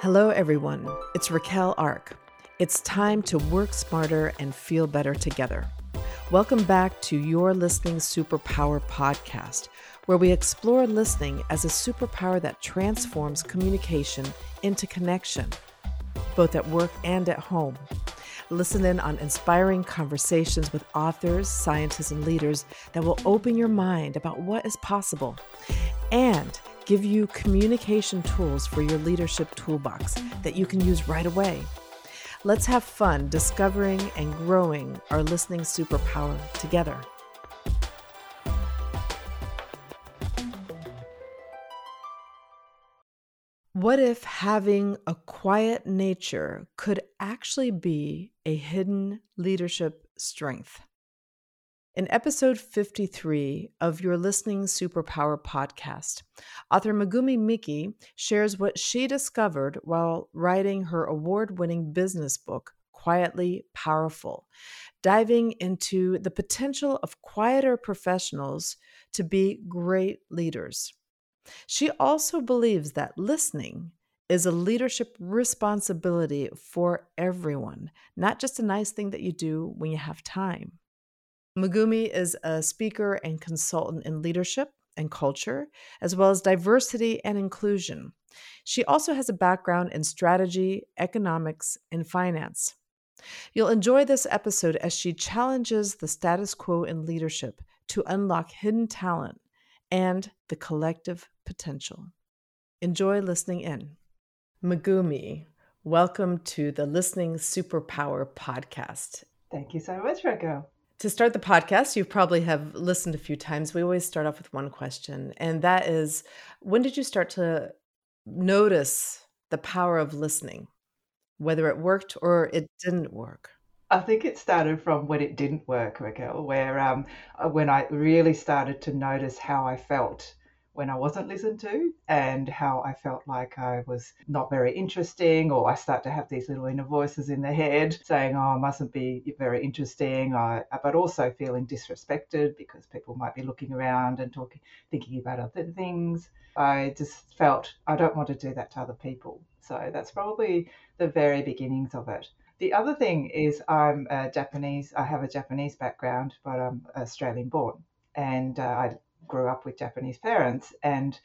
Hello, everyone. It's Raquel Ark. It's time to work smarter and feel better together. Welcome back to Your Listening Superpower podcast, where we explore listening as a superpower that transforms communication into connection, both at work and at home. Listen in on inspiring conversations with authors, scientists, and leaders that will open your mind about what is possible and give you communication tools for your leadership toolbox that you can use right away. Let's have fun discovering and growing our listening superpower together. What if having a quiet nature could actually be a hidden leadership strength? In episode 53 of your Listening Superpower podcast, author Megumi Miki shares what she discovered while writing her award winning business book, Quietly Powerful, diving into the potential of quieter professionals to be great leaders. She also believes that listening is a leadership responsibility for everyone, not just a nice thing that you do when you have time. Megumi is a speaker and consultant in leadership and culture, as well as diversity and inclusion. She also has a background in strategy, economics, and finance. You'll enjoy this episode as she challenges the status quo in leadership to unlock hidden talent and the collective potential. Enjoy listening in. Megumi, welcome to the Listening Superpower podcast. Thank you so much, Raquel. To start the podcast, you probably have listened a few times. We always start off with one question, and that is when did you start to notice the power of listening, whether it worked or it didn't work? I think it started from when it didn't work, Raquel, where um, uh, when I really started to notice how I felt when I wasn't listened to and how I felt like I was not very interesting, or I start to have these little inner voices in the head saying, Oh, I mustn't be very interesting, I, but also feeling disrespected because people might be looking around and talking, thinking about other things. I just felt I don't want to do that to other people. So that's probably the very beginnings of it. The other thing is I'm a Japanese. I have a Japanese background, but I'm Australian born, and uh, I grew up with Japanese parents, and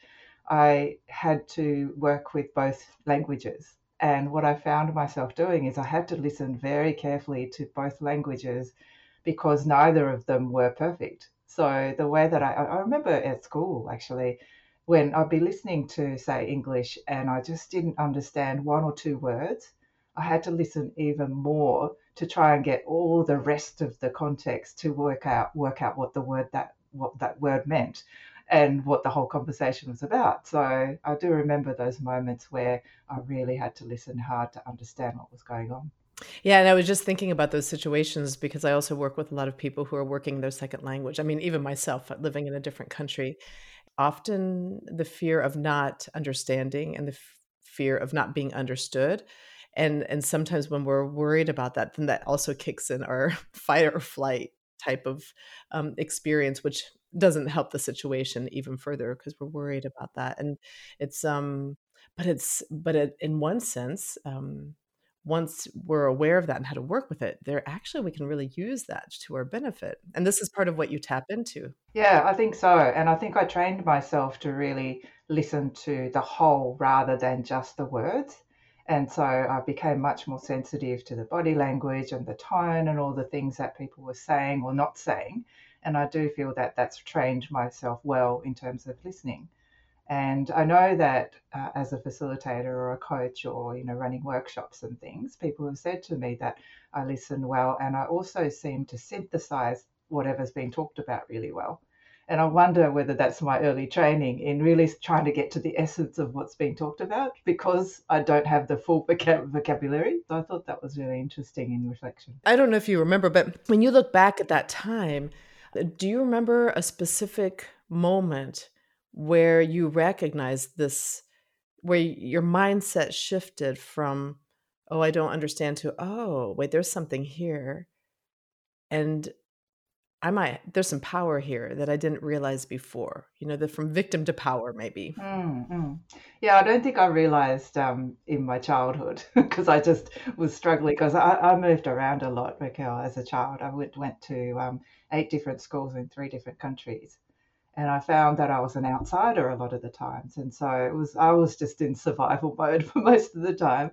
I had to work with both languages. And what I found myself doing is I had to listen very carefully to both languages because neither of them were perfect. So the way that I, I remember at school actually, when I'd be listening to say English and I just didn't understand one or two words, I had to listen even more to try and get all the rest of the context to work out work out what the word that what that word meant and what the whole conversation was about. So I do remember those moments where I really had to listen hard to understand what was going on. Yeah, and I was just thinking about those situations because I also work with a lot of people who are working their second language. I mean, even myself uh, living in a different country, often the fear of not understanding and the f- fear of not being understood and and sometimes when we're worried about that then that also kicks in our fight or flight type of um, experience which doesn't help the situation even further because we're worried about that and it's um but it's but it, in one sense um once we're aware of that and how to work with it there actually we can really use that to our benefit and this is part of what you tap into. Yeah i think so and i think i trained myself to really listen to the whole rather than just the words and so I became much more sensitive to the body language and the tone and all the things that people were saying or not saying. And I do feel that that's trained myself well in terms of listening. And I know that uh, as a facilitator or a coach or you know running workshops and things, people have said to me that I listen well, and I also seem to synthesize whatever's been talked about really well. And I wonder whether that's my early training in really trying to get to the essence of what's being talked about because I don't have the full vocabulary. So I thought that was really interesting in reflection. I don't know if you remember, but when you look back at that time, do you remember a specific moment where you recognized this, where your mindset shifted from, oh, I don't understand to, oh, wait, there's something here. And I might there's some power here that I didn't realize before. You know, the from victim to power, maybe. Mm-hmm. Yeah, I don't think I realized um, in my childhood because I just was struggling because I, I, moved around a lot, Raquel, as a child. I went, went to um, eight different schools in three different countries. And I found that I was an outsider a lot of the times. And so it was I was just in survival mode for most of the time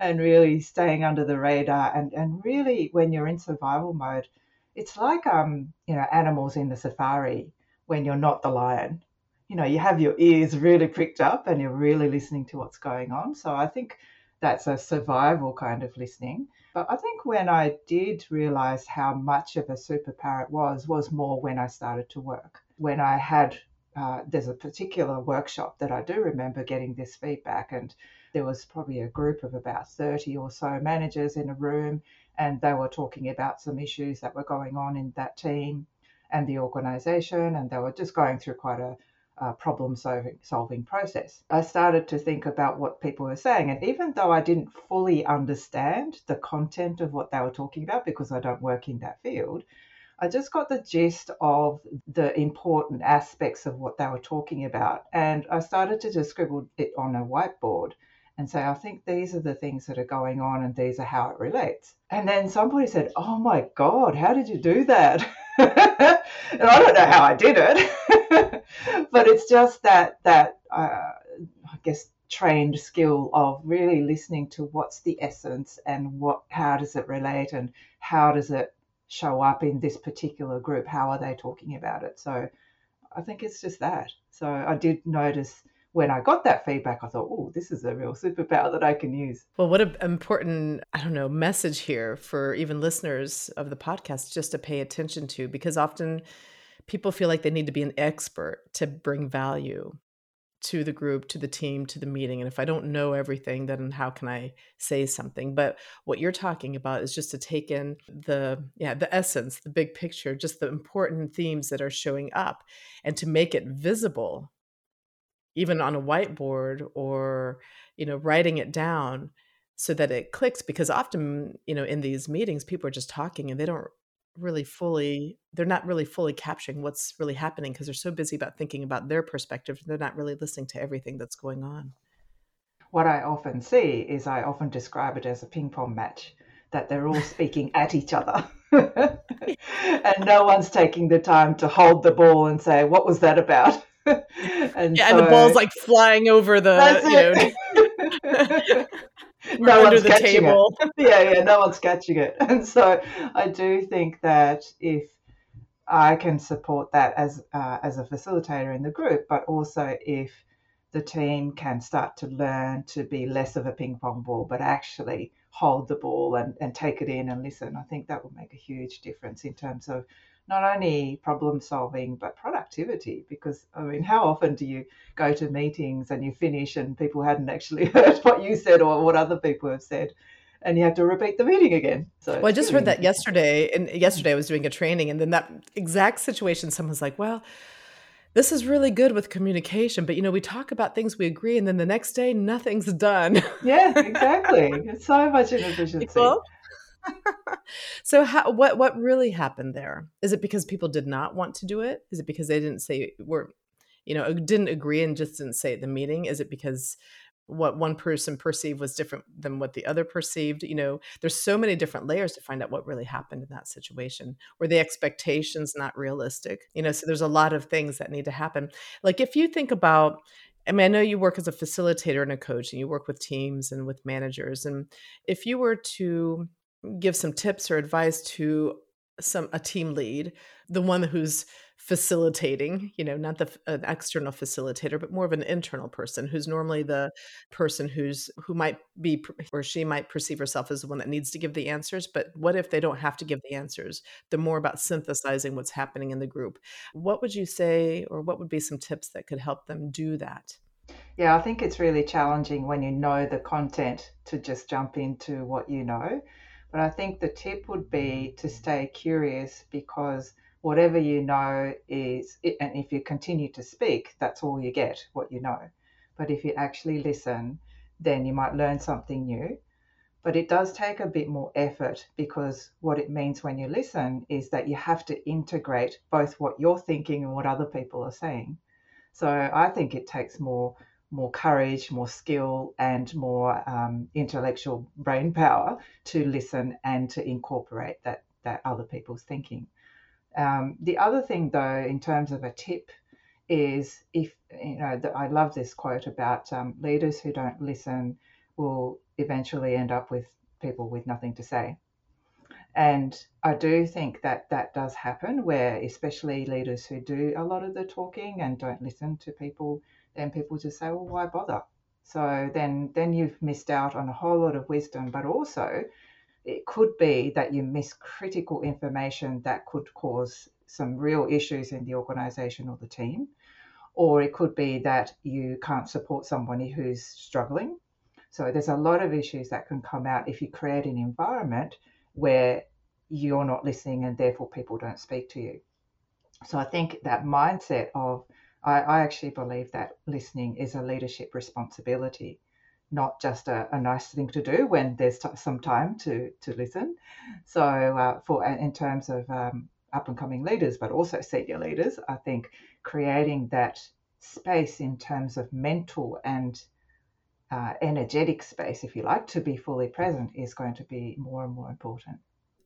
and really staying under the radar and, and really when you're in survival mode, it's like um, you know, animals in the safari when you're not the lion. You know, you have your ears really pricked up and you're really listening to what's going on. So I think that's a survival kind of listening. But I think when I did realize how much of a superpower it was, was more when I started to work. When I had, uh, there's a particular workshop that I do remember getting this feedback, and there was probably a group of about 30 or so managers in a room, and they were talking about some issues that were going on in that team and the organization, and they were just going through quite a uh, problem solving, solving process. I started to think about what people were saying. And even though I didn't fully understand the content of what they were talking about because I don't work in that field, I just got the gist of the important aspects of what they were talking about. And I started to just scribble it on a whiteboard and say, I think these are the things that are going on and these are how it relates. And then somebody said, Oh my God, how did you do that? and I don't know how I did it, but it's just that that uh, I guess trained skill of really listening to what's the essence and what how does it relate and how does it show up in this particular group how are they talking about it so i think it's just that so i did notice when I got that feedback, I thought, oh, this is a real superpower that I can use. Well, what an important, I don't know, message here for even listeners of the podcast just to pay attention to, because often people feel like they need to be an expert to bring value to the group, to the team, to the meeting. And if I don't know everything, then how can I say something? But what you're talking about is just to take in the yeah, the essence, the big picture, just the important themes that are showing up and to make it visible even on a whiteboard or you know writing it down so that it clicks because often you know in these meetings people are just talking and they don't really fully they're not really fully capturing what's really happening because they're so busy about thinking about their perspective they're not really listening to everything that's going on. What i often see is i often describe it as a ping pong match that they're all speaking at each other. And no one's taking the time to hold the ball and say what was that about and yeah, so, and the ball's like flying over the you know no under the table. It. Yeah, yeah, no one's catching it. And so I do think that if I can support that as uh, as a facilitator in the group, but also if the team can start to learn to be less of a ping pong ball, but actually hold the ball and, and take it in and listen. I think that will make a huge difference in terms of not only problem solving but productivity because i mean how often do you go to meetings and you finish and people hadn't actually heard what you said or what other people have said and you have to repeat the meeting again? So well i just heard that yesterday and yesterday i was doing a training and then that exact situation someone's like well this is really good with communication but you know we talk about things we agree and then the next day nothing's done. Yeah exactly. It's so much inefficiency well, so how what what really happened there? Is it because people did not want to do it? Is it because they didn't say were you know didn't agree and just didn't say at the meeting? Is it because what one person perceived was different than what the other perceived you know there's so many different layers to find out what really happened in that situation were the expectations not realistic you know so there's a lot of things that need to happen like if you think about I mean, I know you work as a facilitator and a coach, and you work with teams and with managers. And if you were to give some tips or advice to some a team lead, the one who's facilitating, you know, not the an external facilitator, but more of an internal person who's normally the person who's who might be or she might perceive herself as the one that needs to give the answers, but what if they don't have to give the answers? They're more about synthesizing what's happening in the group. What would you say or what would be some tips that could help them do that? Yeah, I think it's really challenging when you know the content to just jump into what you know. But I think the tip would be to stay curious because whatever you know is, and if you continue to speak, that's all you get, what you know. But if you actually listen, then you might learn something new. but it does take a bit more effort because what it means when you listen is that you have to integrate both what you're thinking and what other people are saying. So I think it takes more more courage, more skill, and more um, intellectual brain power to listen and to incorporate that that other people's thinking. Um, the other thing, though, in terms of a tip, is if you know that I love this quote about um, leaders who don't listen will eventually end up with people with nothing to say. And I do think that that does happen, where especially leaders who do a lot of the talking and don't listen to people, then people just say, "Well, why bother?" So then, then you've missed out on a whole lot of wisdom, but also it could be that you miss critical information that could cause some real issues in the organization or the team. Or it could be that you can't support somebody who's struggling. So there's a lot of issues that can come out if you create an environment where you're not listening and therefore people don't speak to you. So I think that mindset of, I, I actually believe that listening is a leadership responsibility not just a, a, nice thing to do when there's t- some time to to listen. So uh, for in terms of um, up and coming leaders, but also senior leaders, I think creating that space in terms of mental and uh, energetic space, if you like, to be fully present is going to be more and more important.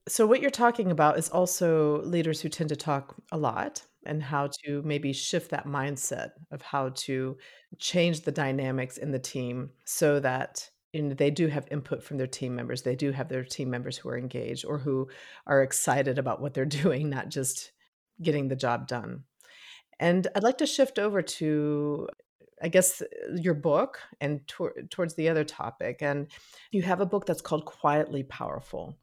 So, what you're talking about is also leaders who tend to talk a lot and how to maybe shift that mindset of how to change the dynamics in the team so that you know, they do have input from their team members. They do have their team members who are engaged or who are excited about what they're doing, not just getting the job done. And I'd like to shift over to, I guess, your book and towards the other topic. And you have a book that's called Quietly Powerful.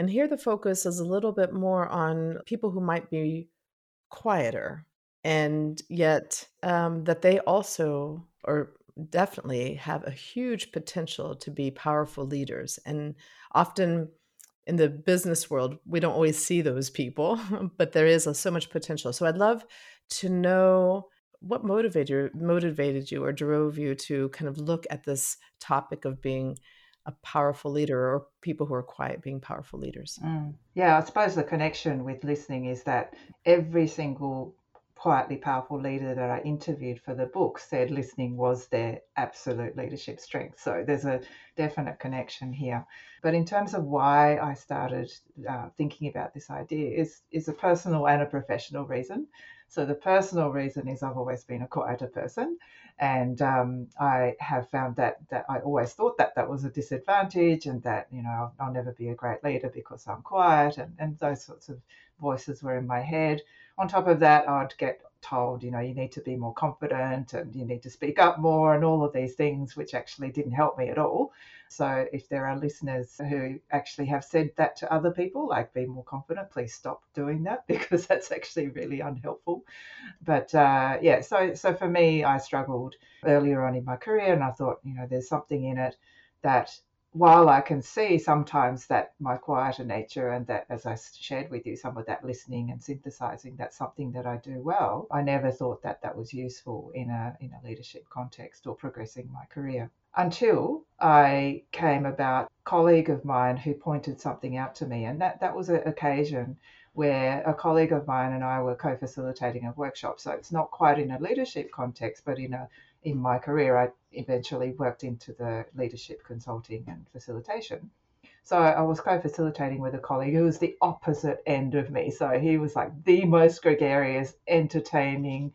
And here the focus is a little bit more on people who might be quieter and yet um, that they also or definitely have a huge potential to be powerful leaders. And often in the business world we don't always see those people but there is a, so much potential. So i'd love to know what motivated motivated you or drove you to kind of look at this topic of being a powerful leader or people who are quiet being powerful leaders. Mm. Yeah, I suppose the connection with listening is that every single quietly powerful leader that I interviewed for the book said listening was their absolute leadership strength. So there's a definite connection here. But in terms of why I started uh, thinking about this idea is is a personal and a professional reason. So the personal reason is I've always been a quieter person, and um, I have found that that I always thought that that was a disadvantage, and that you know I'll, I'll never be a great leader because I'm quiet, and, and those sorts of voices were in my head. On top of that, I'd get told, you know, you need to be more confident and you need to speak up more and all of these things, which actually didn't help me at all. So if there are listeners who actually have said that to other people, like be more confident, please stop doing that because that's actually really unhelpful. But uh, yeah, so so for me, I struggled earlier on in my career, and I thought, you know, there's something in it that while I can see sometimes that my quieter nature and that, as I shared with you, some of that listening and synthesizing, that's something that I do well, I never thought that that was useful in a, in a leadership context or progressing my career. Until I came about a colleague of mine who pointed something out to me, and that, that was an occasion where a colleague of mine and I were co facilitating a workshop. So it's not quite in a leadership context, but in a in my career, I eventually worked into the leadership consulting and facilitation. So I was co-facilitating with a colleague who was the opposite end of me. So he was like the most gregarious, entertaining,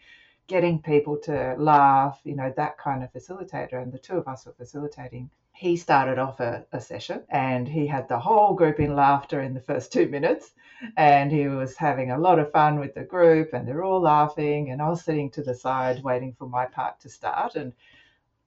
getting people to laugh, you know, that kind of facilitator. And the two of us were facilitating. He started off a, a session and he had the whole group in laughter in the first two minutes. And he was having a lot of fun with the group and they're all laughing. And I was sitting to the side waiting for my part to start. And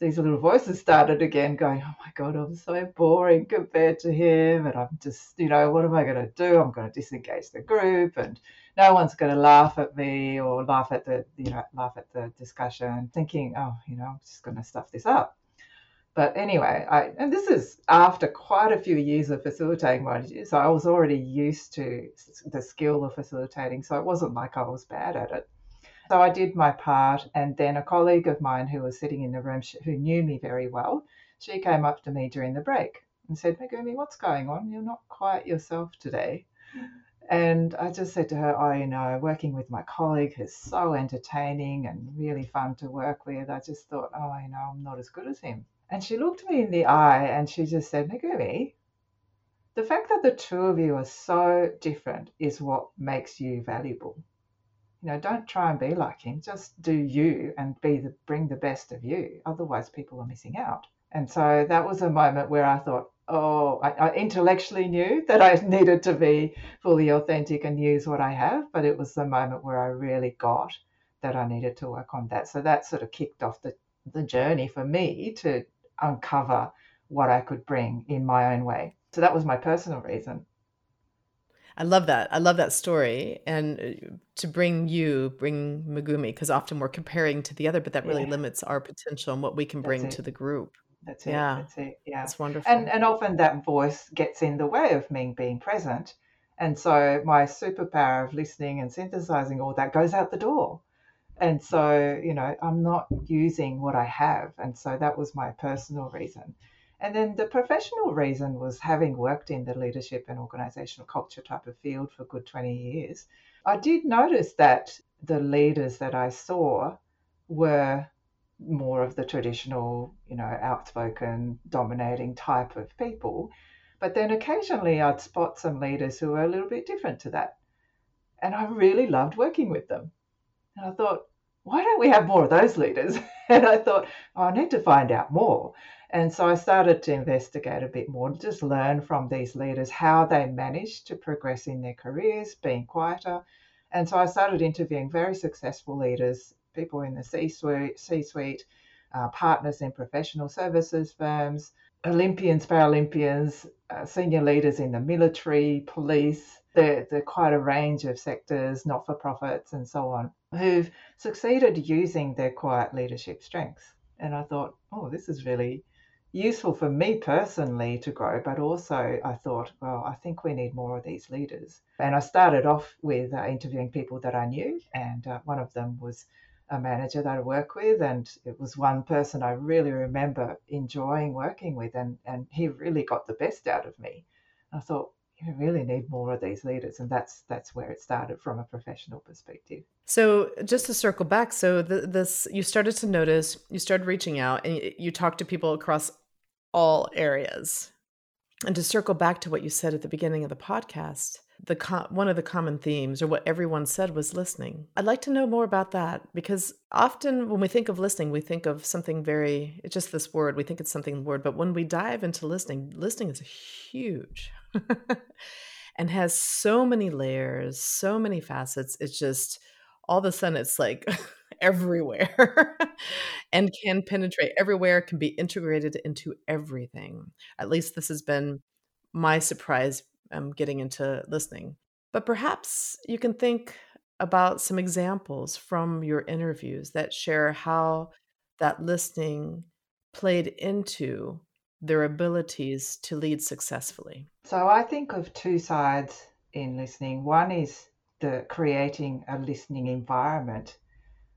these little voices started again going, Oh my God, I'm so boring compared to him. And I'm just, you know, what am I going to do? I'm going to disengage the group and no one's going to laugh at me or laugh at the, you know, laugh at the discussion, thinking, Oh, you know, I'm just going to stuff this up. But anyway, I, and this is after quite a few years of facilitating so I was already used to the skill of facilitating. So it wasn't like I was bad at it. So I did my part, and then a colleague of mine who was sitting in the room, who knew me very well, she came up to me during the break and said, Megumi, what's going on? You're not quite yourself today. And I just said to her, Oh, you know, working with my colleague who's so entertaining and really fun to work with, I just thought, Oh, you know, I'm not as good as him. And she looked me in the eye and she just said, Megumi, the fact that the two of you are so different is what makes you valuable. You know, don't try and be like him. Just do you and be the bring the best of you. Otherwise, people are missing out. And so that was a moment where I thought, oh, I, I, intellectually knew that I needed to be fully authentic and use what I have, but it was the moment where I really got that I needed to work on that. So that sort of kicked off the, the journey for me to uncover what I could bring in my own way. So that was my personal reason. I love that. I love that story. And uh, to bring you, bring Megumi, because often we're comparing to the other, but that really yeah. limits our potential and what we can bring to the group. That's it. Yeah. That's it. Yeah. That's wonderful. And and often that voice gets in the way of me being present. And so my superpower of listening and synthesizing all that goes out the door. And so, you know, I'm not using what I have. And so that was my personal reason. And then the professional reason was having worked in the leadership and organizational culture type of field for good 20 years. I did notice that the leaders that I saw were more of the traditional, you know, outspoken, dominating type of people. But then occasionally I'd spot some leaders who were a little bit different to that. And I really loved working with them. And I thought, why don't we have more of those leaders? And I thought, oh, I need to find out more. And so I started to investigate a bit more, just learn from these leaders how they managed to progress in their careers, being quieter. And so I started interviewing very successful leaders people in the C-suite, C-suite uh, partners in professional services firms, Olympians, Paralympians, uh, senior leaders in the military, police. They're, they're quite a range of sectors, not for profits, and so on, who've succeeded using their quiet leadership strengths. And I thought, oh, this is really useful for me personally to grow, but also I thought, well, I think we need more of these leaders. And I started off with uh, interviewing people that I knew, and uh, one of them was a manager that I work with, and it was one person I really remember enjoying working with, and, and he really got the best out of me. I thought, you really need more of these leaders and that's that's where it started from a professional perspective. So just to circle back so the, this you started to notice you started reaching out and you, you talked to people across all areas. And to circle back to what you said at the beginning of the podcast the one of the common themes or what everyone said was listening. I'd like to know more about that because often when we think of listening, we think of something very it's just this word, we think it's something word, but when we dive into listening, listening is huge. and has so many layers, so many facets. It's just all of a sudden it's like everywhere and can penetrate everywhere, can be integrated into everything. At least this has been my surprise um, getting into listening. But perhaps you can think about some examples from your interviews that share how that listening played into their abilities to lead successfully. So I think of two sides in listening. One is the creating a listening environment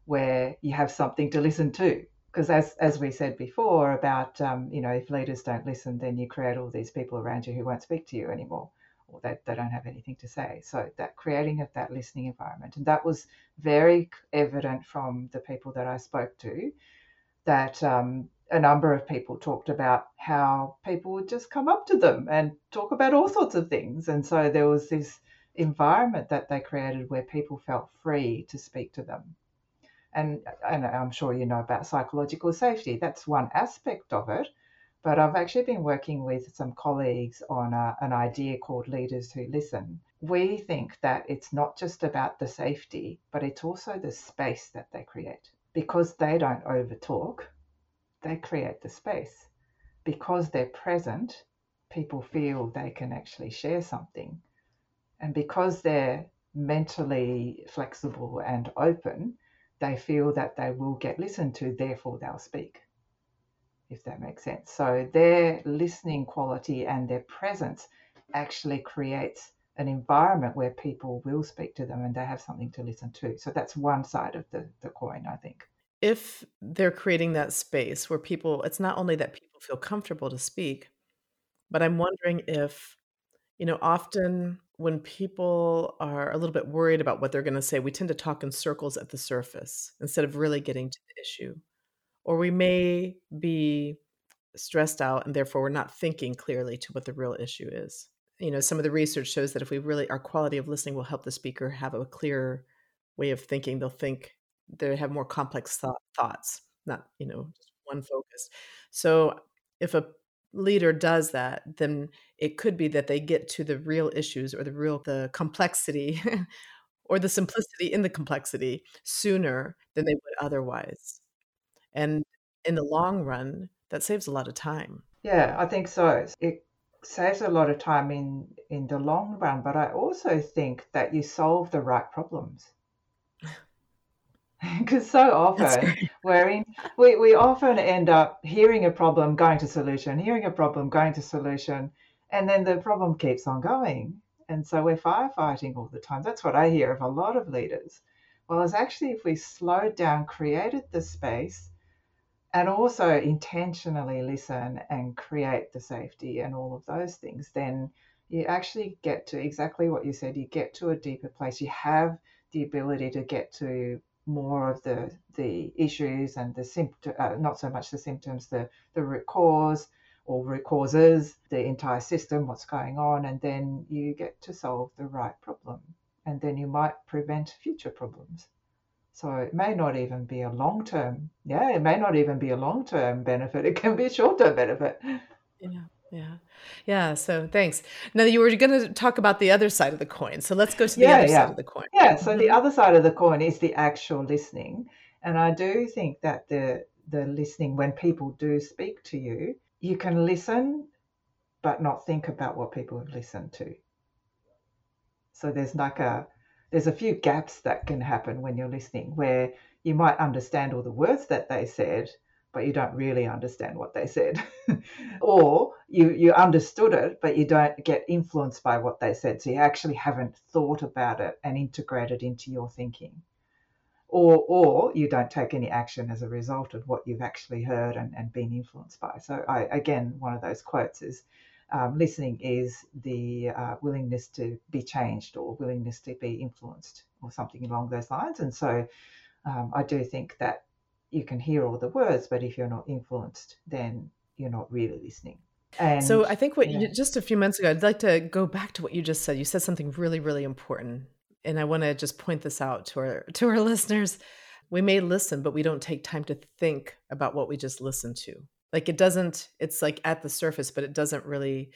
where you have something to listen to because as as we said before about um, you know if leaders don't listen then you create all these people around you who won't speak to you anymore or they, they don't have anything to say. So that creating of that listening environment. And that was very evident from the people that I spoke to that um, a number of people talked about how people would just come up to them and talk about all sorts of things. And so there was this environment that they created where people felt free to speak to them. And, and I'm sure you know about psychological safety. That's one aspect of it. But I've actually been working with some colleagues on a, an idea called Leaders Who Listen. We think that it's not just about the safety, but it's also the space that they create. Because they don't overtalk, they create the space. Because they're present, people feel they can actually share something. And because they're mentally flexible and open, they feel that they will get listened to, therefore they'll speak if that makes sense. So their listening quality and their presence actually creates an environment where people will speak to them and they have something to listen to. So that's one side of the, the coin, I think. If they're creating that space where people, it's not only that people feel comfortable to speak, But I'm wondering if, you know, often when people are a little bit worried about what they're going to say, we tend to talk in circles at the surface instead of really getting to the issue. Or we may be stressed out and therefore we're not thinking clearly to what the real issue is. You know, some of the research shows that if we really, our quality of listening will help the speaker have a clearer way of thinking. They'll think, they have more complex thought, thoughts, not, you know, just one focus. So if a leader does that, then it could be that they get to the real issues or the real, the complexity or the simplicity in the complexity sooner than they would otherwise. And in the long run, that saves a lot of time. Yeah, I think so. It saves a lot of time in in the long run, but I also think that you solve the right problems. Because so often we're in, we, we often end up hearing a problem, going to solution, hearing a problem, going to solution, and then the problem keeps on going. And so we're firefighting all the time. That's what I hear of a lot of leaders. Well, it's actually if we slowed down, created the space, and also intentionally listen and create the safety and all of those things, then you actually get to exactly what you said. You get to a deeper place. You have the ability to get to more of the the issues and the symptom, uh, not so much the symptoms, the the root cause or root causes, the entire system, what's going on, and then you get to solve the right problem, and then you might prevent future problems. So it may not even be a long term, yeah, it may not even be a long term benefit. It can be a short term benefit. Yeah, yeah, yeah. So thanks. Now you were going to talk about the other side of the coin. So let's go to the yeah, other yeah. side of the coin. Yeah. So mm-hmm. the other side of the coin is the actual listening, and I do think that the the listening when people do speak to you, you can listen, but not think about what people have listened to. So there's like a there's a few gaps that can happen when you're listening where you might understand all the words that they said, but you don't really understand what they said. or you, you understood it, but you don't get influenced by what they said. So you actually haven't thought about it and integrated into your thinking. Or, or you don't take any action as a result of what you've actually heard and, and been influenced by. So I, again, one of those quotes is um, listening is the uh, willingness to be changed or willingness to be influenced or something along those lines. And so um, I do think that you can hear all the words, but if you're not influenced, then you're not really listening. And, so I think what you, just a few minutes ago, I'd like to go back to what you just said. You said something really, really important, and I want to just point this out to our to our listeners. We may listen, but we don't take time to think about what we just listened to like it doesn't it's like at the surface but it doesn't really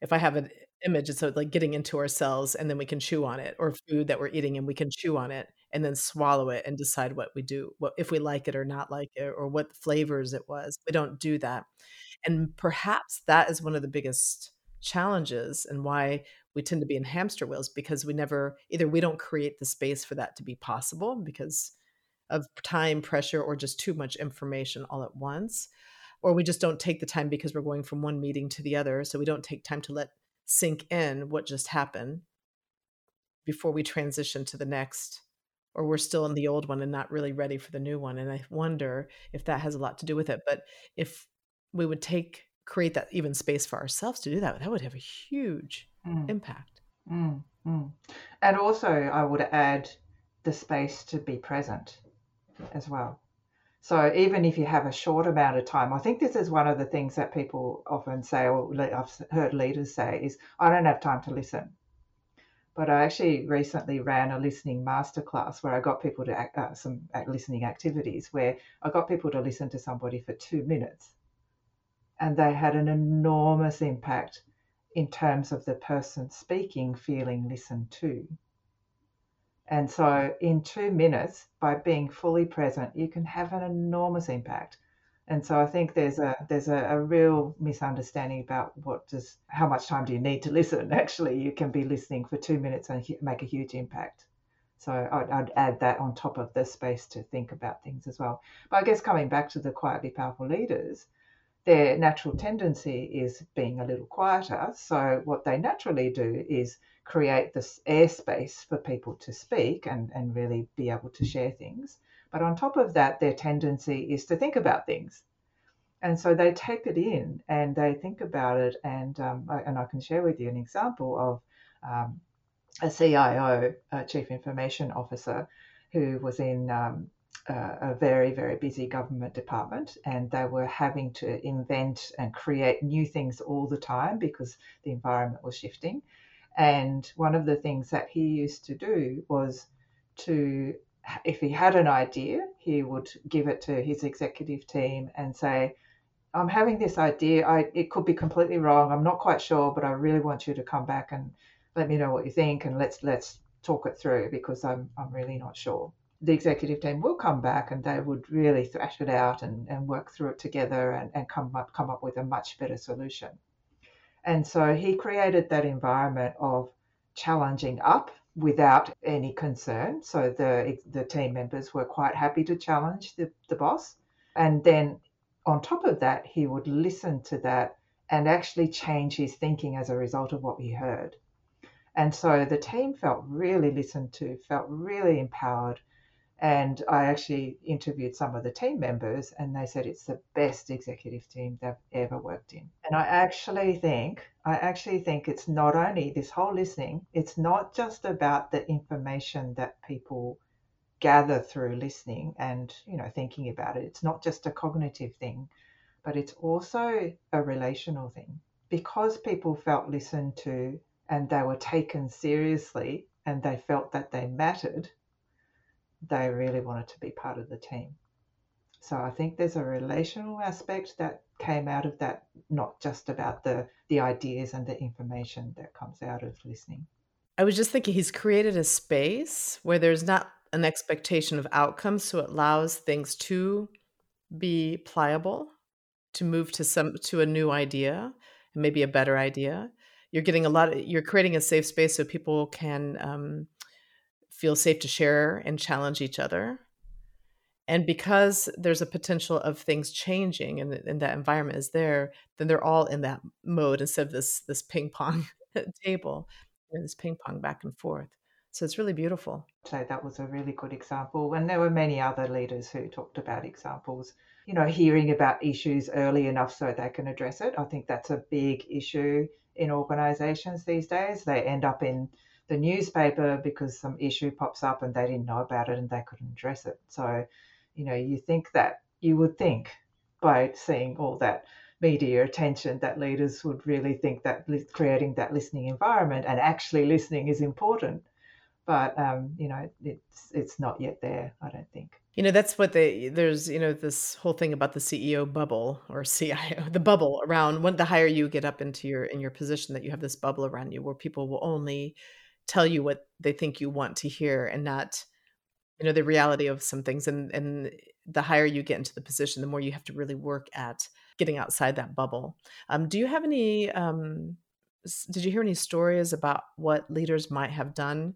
if i have an image it's uh, like getting into ourselves and then we can chew on it or food that we're eating and we can chew on it and then swallow it and decide what we do what if we like it or not like it or what flavors it was we don't do that. And perhaps that is one of the biggest challenges and why we tend to be in hamster wheels because we never either we don't create the space for that to be possible because of time pressure or just too much information all at once or we just don't take the time because we're going from one meeting to the other so we don't take time to let sink in what just happened before we transition to the next or we're still in the old one and not really ready for the new one and i wonder if that has a lot to do with it but if we would take create that even space for ourselves to do that that would have a huge mm. impact mm, mm. and also i would add the space to be present as well so even if you have a short amount of time, I think this is one of the things that people often say, or I've heard leaders say, is I don't have time to listen. But I actually recently ran a listening masterclass where I got people to act, uh, some listening activities where I got people to listen to somebody for two minutes, and they had an enormous impact in terms of the person speaking feeling listened to. And so, in two minutes, by being fully present, you can have an enormous impact. And so, I think there's a there's a, a, real misunderstanding about what does how much time do you need to listen. Actually, you can be listening for two minutes and make a huge impact. So I'd, I'd add that on top of the space to think about things as well. But I guess coming back to the quietly powerful leaders, their natural tendency is being a little quieter. So what they naturally do is create this airspace for people to speak and, and really be able to share things. But on top of that, their tendency is to think about things. And so they take it in and they think about it. And, um, I, and I can share with you an example of um, a CIO, a Chief Information Officer, who was in um, Uh, a very, very busy government department, and they were having to invent and create new things all the time because the environment was shifting. And one of the things that he used to do was to, if he had an idea, he would give it to his executive team and say, I'm having this idea. I, it could be completely wrong. I'm not quite sure, but I really want you to come back and let me know what you think and let's let's talk it through because I'm I'm really not sure. The executive team will come back and they would really thrash it out and, and work through it together and, and come up come up with a much better solution. And so he created that environment of challenging up without any concern. So the the team members were quite happy to challenge the, the boss. And then on top of that, he would listen to that and actually change his thinking as a result of what he heard. And so the team felt really listened to, felt really empowered. And I actually interviewed some of the team members, and they said it's the best executive team they've ever worked in. And I actually think, I actually think it's not only this whole listening, it's not just about the information that people gather through listening and you know thinking about it. It's not just a cognitive thing, but it's also a relational thing. Because people felt listened to and they were taken seriously and they felt that they mattered, they really wanted to be part of the team. So I think there's a relational aspect that came out of that, not just about the the ideas and the information that comes out of listening. I was just thinking he's created a space where there's not an expectation of outcomes, so it allows things to be pliable, to move to some to a new idea, and maybe a better idea you're getting a lot of, you're creating a safe space so people can um, feel safe to share and challenge each other. And because there's a potential of things changing and, and that environment is there then they're all in that mode instead of this this ping pong table and this ping pong back and forth. So it's really beautiful. So that was a really good example. And there were many other leaders who talked about examples you know hearing about issues early enough so they can address it. I think that's a big issue in organizations these days. They end up in the newspaper because some issue pops up and they didn't know about it and they couldn't address it. So, you know, you think that you would think by seeing all that media attention that leaders would really think that creating that listening environment and actually listening is important. But um, you know, it's it's not yet there. I don't think. You know, that's what they there's, you know, this whole thing about the CEO bubble or CIO, the bubble around when the higher you get up into your in your position that you have this bubble around you where people will only tell you what they think you want to hear and not you know the reality of some things and and the higher you get into the position the more you have to really work at getting outside that bubble. Um, do you have any um, did you hear any stories about what leaders might have done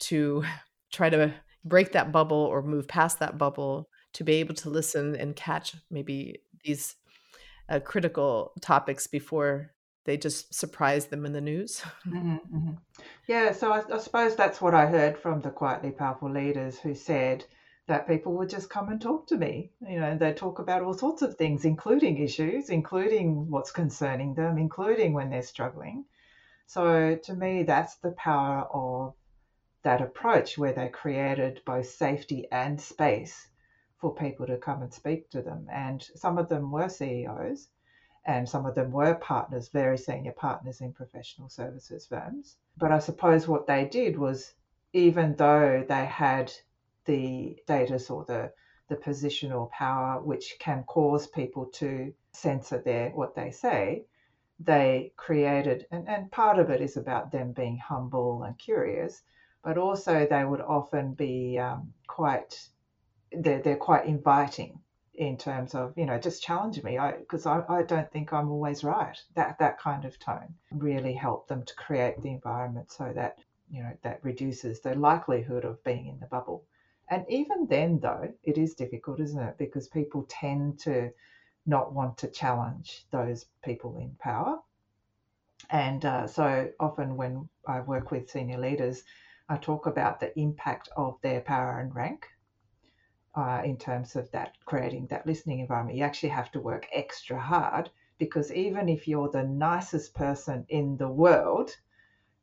to try to break that bubble or move past that bubble to be able to listen and catch maybe these uh, critical topics before they just surprise them in the news. Mm-hmm, mm-hmm. Yeah, so I, I, suppose that's what I heard from the quietly powerful leaders who said that people would just come and talk to me. You know, they talk about all sorts of things, including issues, including what's concerning them, including when they're struggling. So to me, that's the power of that approach where they created both safety and space for people to come and speak to them. And some of them were CEOs and some of them were partners, very senior partners in professional services firms. But I suppose what they did was, even though they had the status or the the position or power which can cause people to censor their what they say, they created and, and part of it is about them being humble and curious, but also they would often be um, quite they're, they're quite inviting in terms of you know just challenge me. Because I, I, I, don't think I'm always right. That that kind of tone really helped them to create the environment so that you know that reduces the likelihood of being in the bubble. And even then though it is difficult isn't it? Because people tend to not want to challenge those people in power. And uh, so often when I work with senior leaders I talk about the impact of their power and rank. Uh, in terms of that creating that listening environment. You actually have to work extra hard because even if you're the nicest person in the world,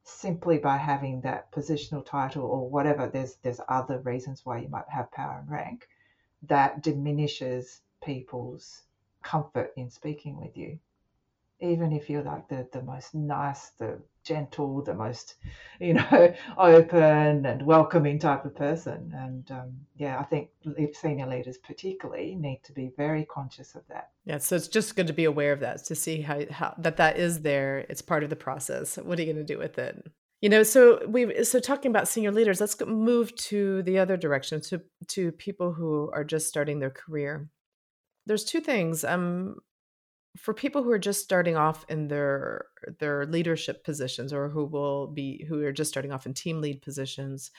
simply by having that positional title or whatever, there's there's other reasons why you might have power and rank, that diminishes people's comfort in speaking with you even if you're like the, the most nice, the gentle, the most, you know, open and welcoming type of person. And um, yeah, I think senior leaders particularly need to be very conscious of that. Yeah, so it's just good to be aware of that, to see how, how that that is there. It's part of the process. What are you going to do with it? You know, so we so talking about senior leaders, let's move to the other direction to to people who are just starting their career. There's two things. Um, for people who are just starting off in their their leadership positions or who will be who are just starting off in team lead positions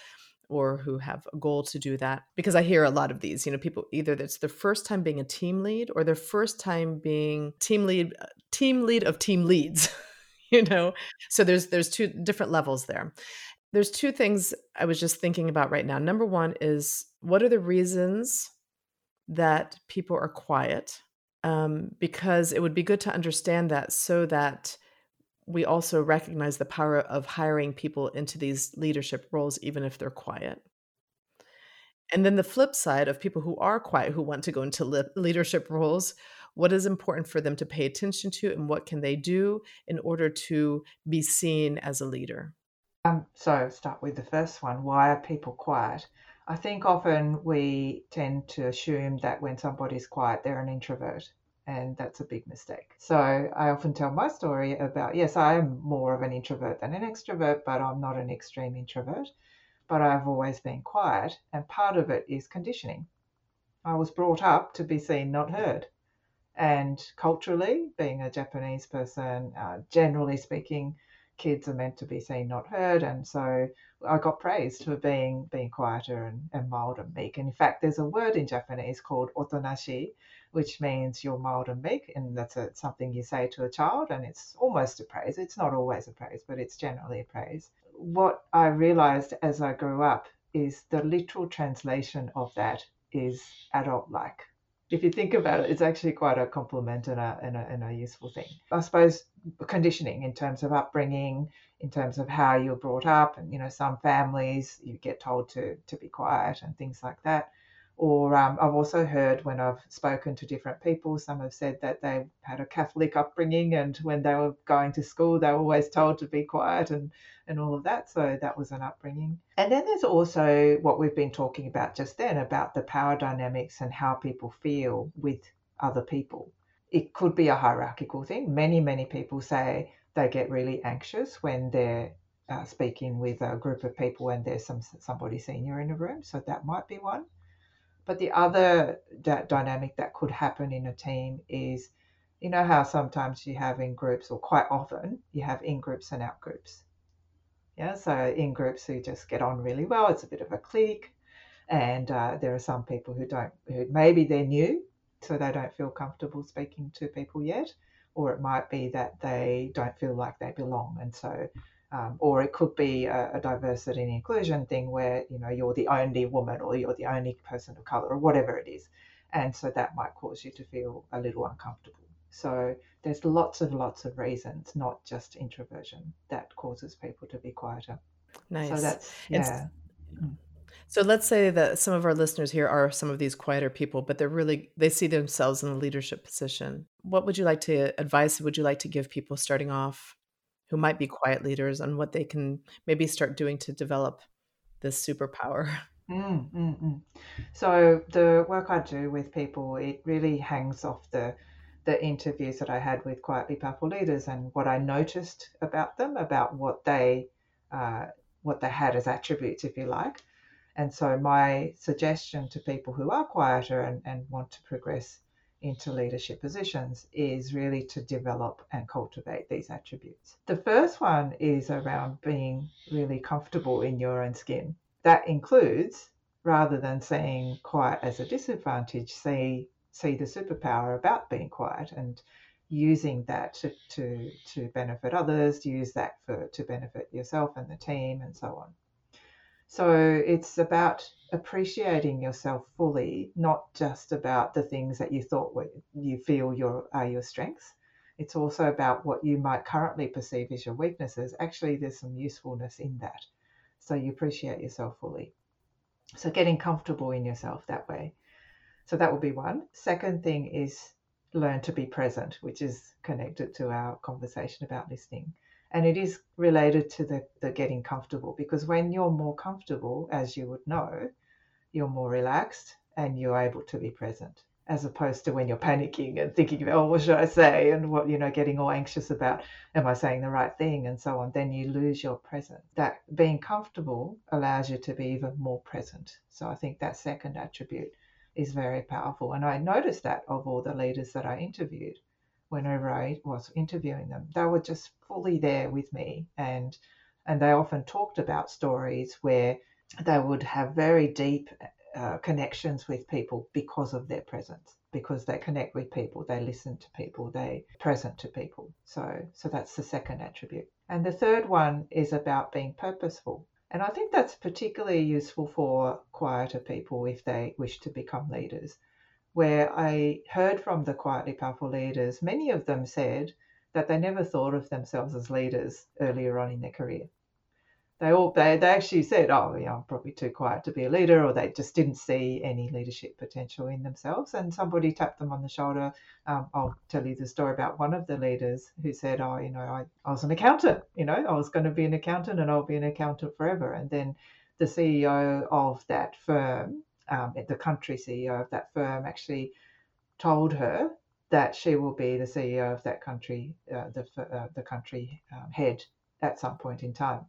or who have a goal to do that because i hear a lot of these you know people either it's their first time being a team lead or their first time being team lead uh, team lead of team leads you know? So there's there's two different levels there. There's two things i was just thinking about right now. Number one is what are the reasons that people are quiet um, because it would be good to understand that so that we also recognize the power of hiring people into these leadership roles, even if they're quiet. And then the flip side of people who are quiet, who want to go into le- leadership roles, what is important for them to pay attention to, and what can they do in order to be seen as a leader? Um, so, start with the first one. Why are people quiet? I think often we tend to assume that when somebody's quiet, they're an introvert, and that's a big mistake. So I often tell my story about yes, I am more of an introvert than an extrovert, but I'm not an extreme introvert. But I've always been quiet, and part of it is conditioning. I was brought up to be seen, not heard. And culturally, being a Japanese person, uh, generally speaking, kids are meant to be seen, not heard. And so I got praised for being being quieter and, and mild and meek. And in fact, there's a word in Japanese called otonashi, which means you're mild and meek, and that's a, something you say to a child, and it's almost a praise. It's not always a praise, but it's generally a praise. What I realized as I grew up is the literal translation of that is adult like if you think about it, it's actually quite a compliment and a, and a, and a useful thing. I suppose conditioning in terms of upbringing, in terms of how you're brought up, and you know, some families you get told to to be quiet and things like that. Or um, I've also heard when I've spoken to different people, some have said that they had a Catholic upbringing, and when they were going to school, they were always told to be quiet and, and all of that. So that was an upbringing. And then there's also what we've been talking about just then about the power dynamics and how people feel with other people. It could be a hierarchical thing. Many, many people say they get really anxious when they're uh, speaking with a group of people and there's some somebody senior in the room. So that might be one. But the other that dynamic that could happen in a team is, you know, how sometimes you have in groups, or quite often you have in groups and out groups. Yeah, so in groups who just get on really well, it's a bit of a clique, and uh, there are some people who don't, who maybe they're new, so they don't feel comfortable speaking to people yet, or it might be that they don't feel like they belong, and so um, or it could be a, a, diversity and inclusion thing where you know you're the only woman or you're the only person of color or whatever it is. And so that might cause you to feel a little uncomfortable. So there's lots and lots of reasons not just introversion that causes people to be quieter. Nice. so that's yeah. Mm. so let's say that some of our listeners here are some of these quieter people but they're really they see themselves in a leadership position. What would you like to advise would you like to give people starting off who might be quiet leaders and what they can maybe start doing to develop this superpower. Mm, mm, mm. So the work I do with people, it really hangs off the the interviews that I had with quietly powerful leaders and what I noticed about them, about what they uh, what they had as attributes, if you like. And so my suggestion to people who are quieter and, and want to progress into leadership positions is really to develop and cultivate these attributes. The first one is around being really comfortable in your own skin. That includes, rather than seeing quiet as a disadvantage, see see the superpower about being quiet and using that to, to, to benefit others, use that for to benefit yourself and the team and so on. So it's about appreciating yourself fully, not just about the things that you thought were, you feel your are your strengths. It's also about what you might currently perceive as your weaknesses. Actually, there's some usefulness in that. So you appreciate yourself fully. So getting comfortable in yourself that way. So that would be one. Second thing is learn to be present, which is connected to our conversation about listening. And it is related to the, the getting comfortable because when you're more comfortable, as you would know, you're more relaxed and you're able to be present as opposed to when you're panicking and thinking, about, oh, what should I say? And what, you know, getting all anxious about, am I saying the right thing? And so on. Then you lose your present. That being comfortable allows you to be even more present. So I think that second attribute is very powerful. And I noticed that of all the leaders that I interviewed, whenever I was interviewing them, they were just fully there with me. And and they often talked about stories where they would have very deep uh, connections with people because of their presence because they connect with people they listen to people they present to people. So so that's the second attribute. And the third one is about being purposeful. And i think that's particularly useful for quieter people if they wish to become leaders where i heard from the quietly powerful leaders many of them said that they never thought of themselves as leaders earlier on in their career they all they, they actually said, "Oh, yeah, I'm probably too quiet to be a leader," or they just didn't see any leadership potential in themselves. And somebody tapped them on the shoulder. Um, I'll tell you the story about one of the leaders who said, "Oh, you know, I, I was an accountant. You know, I was going to be an accountant, and I'll be an accountant forever." And then the CEO of that firm, um, the country CEO of that firm, actually told her that she will be the CEO of that country, uh, the uh, the country um, head at some point in time.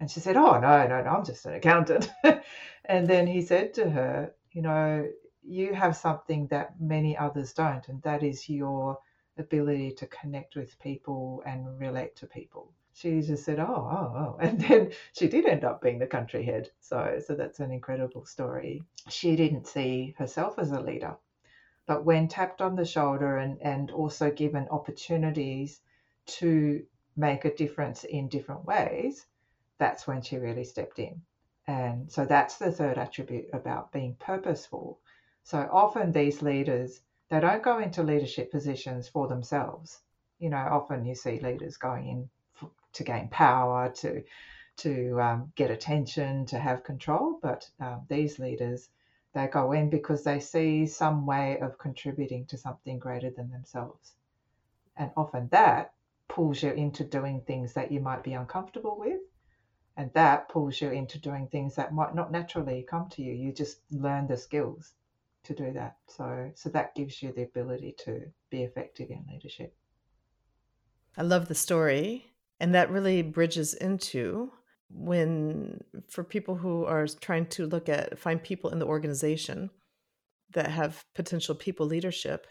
And she said, Oh, no, no, no, I'm just an accountant. and then he said to her, You know, you have something that many others don't, and that is your ability to connect with people and relate to people. She just said, "Oh, oh, oh," and then she did end up being the country head. So, so that's an incredible story. She didn't see herself as a leader, but when tapped on the shoulder and and also given opportunities to make a difference in different ways, that's when she really stepped in. And so that's the third attribute about being purposeful. So often these leaders, they don't go into leadership positions for themselves. You know, often you see leaders going in to gain power, to to um, get attention, to have control. But um, these leaders, they go in because they see some way of contributing to something greater than themselves. And often that pulls you into doing things that you might be uncomfortable with and that pulls you into doing things that might not naturally come to you you just learn the skills to do that so so that gives you the ability to be effective in leadership i love the story and that really bridges into when for people who are trying to look at find people in the organization that have potential people leadership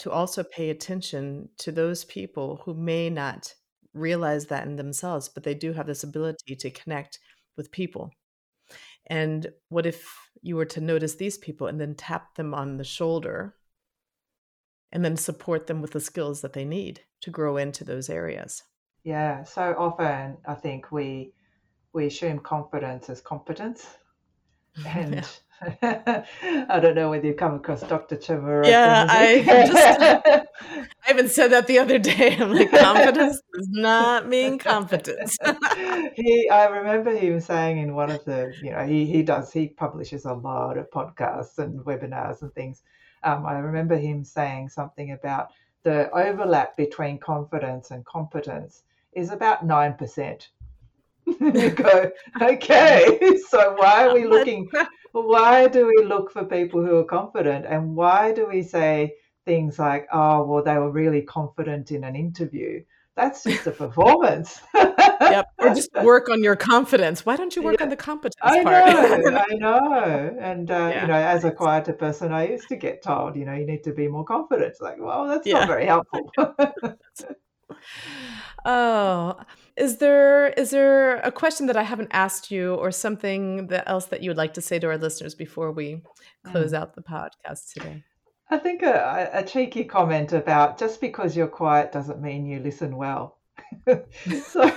to also pay attention to those people who may not realize that in themselves, but they do have this ability to connect with people. And what if you were to notice these people and then tap them on the shoulder and then support them with the skills that they need to grow into those areas? Yeah, so often I think we we assume confidence as competence. And. I don't know whether you come across Dr. Chamorro. Yeah, I just I even said that the other day. I'm like, confidence does not mean competence. he, I remember him saying in one of the, you know, he he does he publishes a lot of podcasts and webinars and things. Um, I remember him saying something about the overlap between confidence and competence is about nine percent. you go, okay, so why are we looking? Why do we look for people who are confident? And why do we say things like, oh, well, they were really confident in an interview? That's just a performance. yep. Or just work on your confidence. Why don't you work yeah. on the competence I part? know, I know. And, uh, yeah. you know, as a quieter person, I used to get told, you know, you need to be more confident. It's like, well, that's yeah. not very helpful. oh, is there is there a question that I haven't asked you, or something that else that you would like to say to our listeners before we close mm. out the podcast today? I think a, a cheeky comment about just because you're quiet doesn't mean you listen well. so,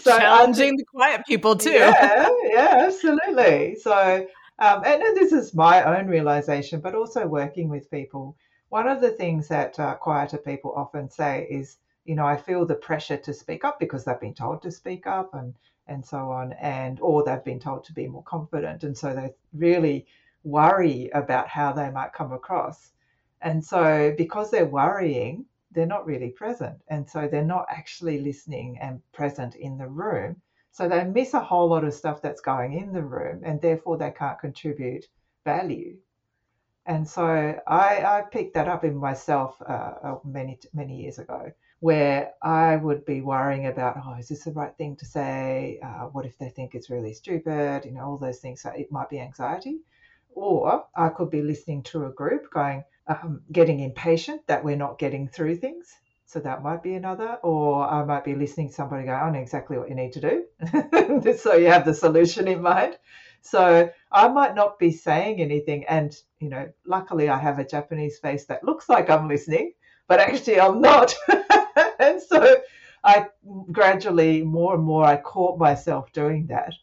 so challenging the quiet people too. Yeah, yeah, absolutely. So, um, and this is my own realization, but also working with people. One of the things that uh, quieter people often say is, you know, I feel the pressure to speak up because they've been told to speak up and and so on, and or they've been told to be more confident, and so they really worry about how they might come across. And so, because they're worrying, they're not really present. And so, they're not actually listening and present in the room. So, they miss a whole lot of stuff that's going in the room, and therefore, they can't contribute value. And so, I, I picked that up in myself uh, uh many, many years ago where I would be worrying about, oh, is this the right thing to say? Uh, what if they think it's really stupid? You know, all those things. So it might be anxiety. Or I could be listening to a group going, um, getting impatient that we're not getting through things. So that might be another. Or I might be listening to somebody go, I know exactly what you need to do. so you have the solution in mind. So I might not be saying anything. And, you know, luckily I have a Japanese face that looks like I'm listening, but actually I'm not. and so I gradually, more and more, I caught myself doing that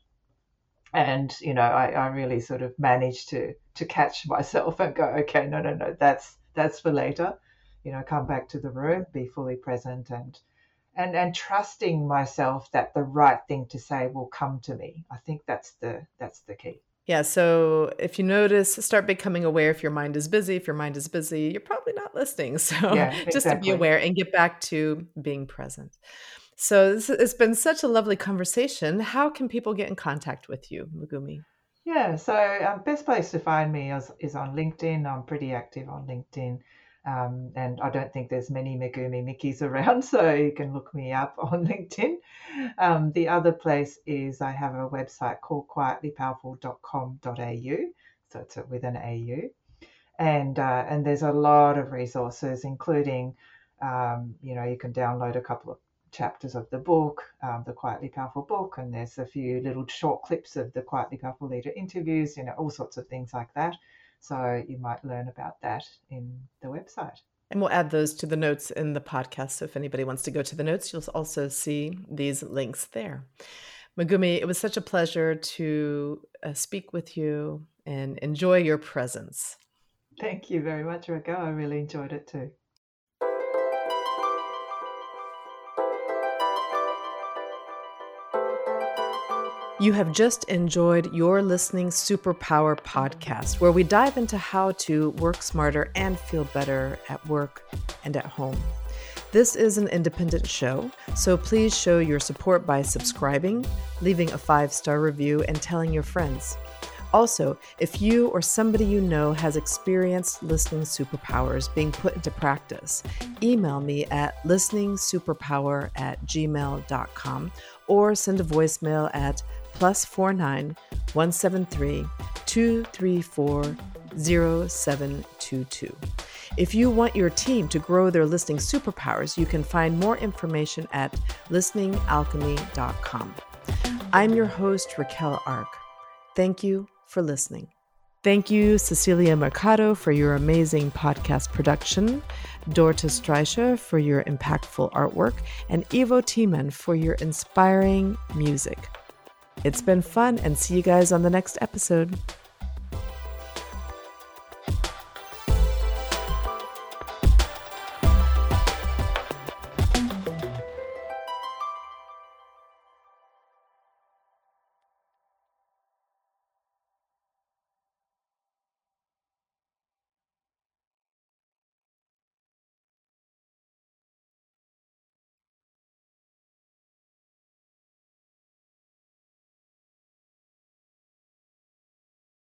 and you know I, I really sort of managed to to catch myself and go okay no no no that's that's for later you know come back to the room be fully present and and and trusting myself that the right thing to say will come to me i think that's the that's the key yeah so if you notice start becoming aware if your mind is busy if your mind is busy you're probably not listening so yeah, exactly. just to be aware and get back to being present so this, it's been such a lovely conversation. How can people get in contact with you, Megumi? Yeah, so um, best place to find me is, is on LinkedIn. I'm pretty active on LinkedIn. Um, and I don't think there's many Megumi Mikis around, so you can look me up on LinkedIn. Um, the other place is I have a website called quietlypowerful.com.au, so it's with an AU, and uh, and there's a lot of resources, including um, you know you can download a couple of chapters of the book, um, the Quietly Powerful book, and there's a few little short clips of the Quietly Powerful leader interviews, you know, all sorts of things like that. So you might learn about that in the website. And we'll add those to the notes in the podcast. So if anybody wants to go to the notes, you'll also see these links there. Megumi, it was such a pleasure to uh, speak with you and enjoy your presence. Thank you very much, Raquel. I really enjoyed it too. You have just enjoyed your listening superpower podcast, where we dive into how to work smarter and feel better at work and at home. This is an independent show, so please show your support by subscribing, leaving a five star review, and telling your friends. Also, if you or somebody you know has experienced listening superpowers being put into practice, email me at listeningsuperpower at gmail.com or send a voicemail at plus 49 173 234 0722. If you want your team to grow their listening superpowers, you can find more information at listeningalchemy.com. I'm your host, Raquel Ark. Thank you for listening. Thank you, Cecilia Mercado, for your amazing podcast production, Dorta Streicher for your impactful artwork, and Ivo Tiemann for your inspiring music. It's been fun, and see you guys on the next episode.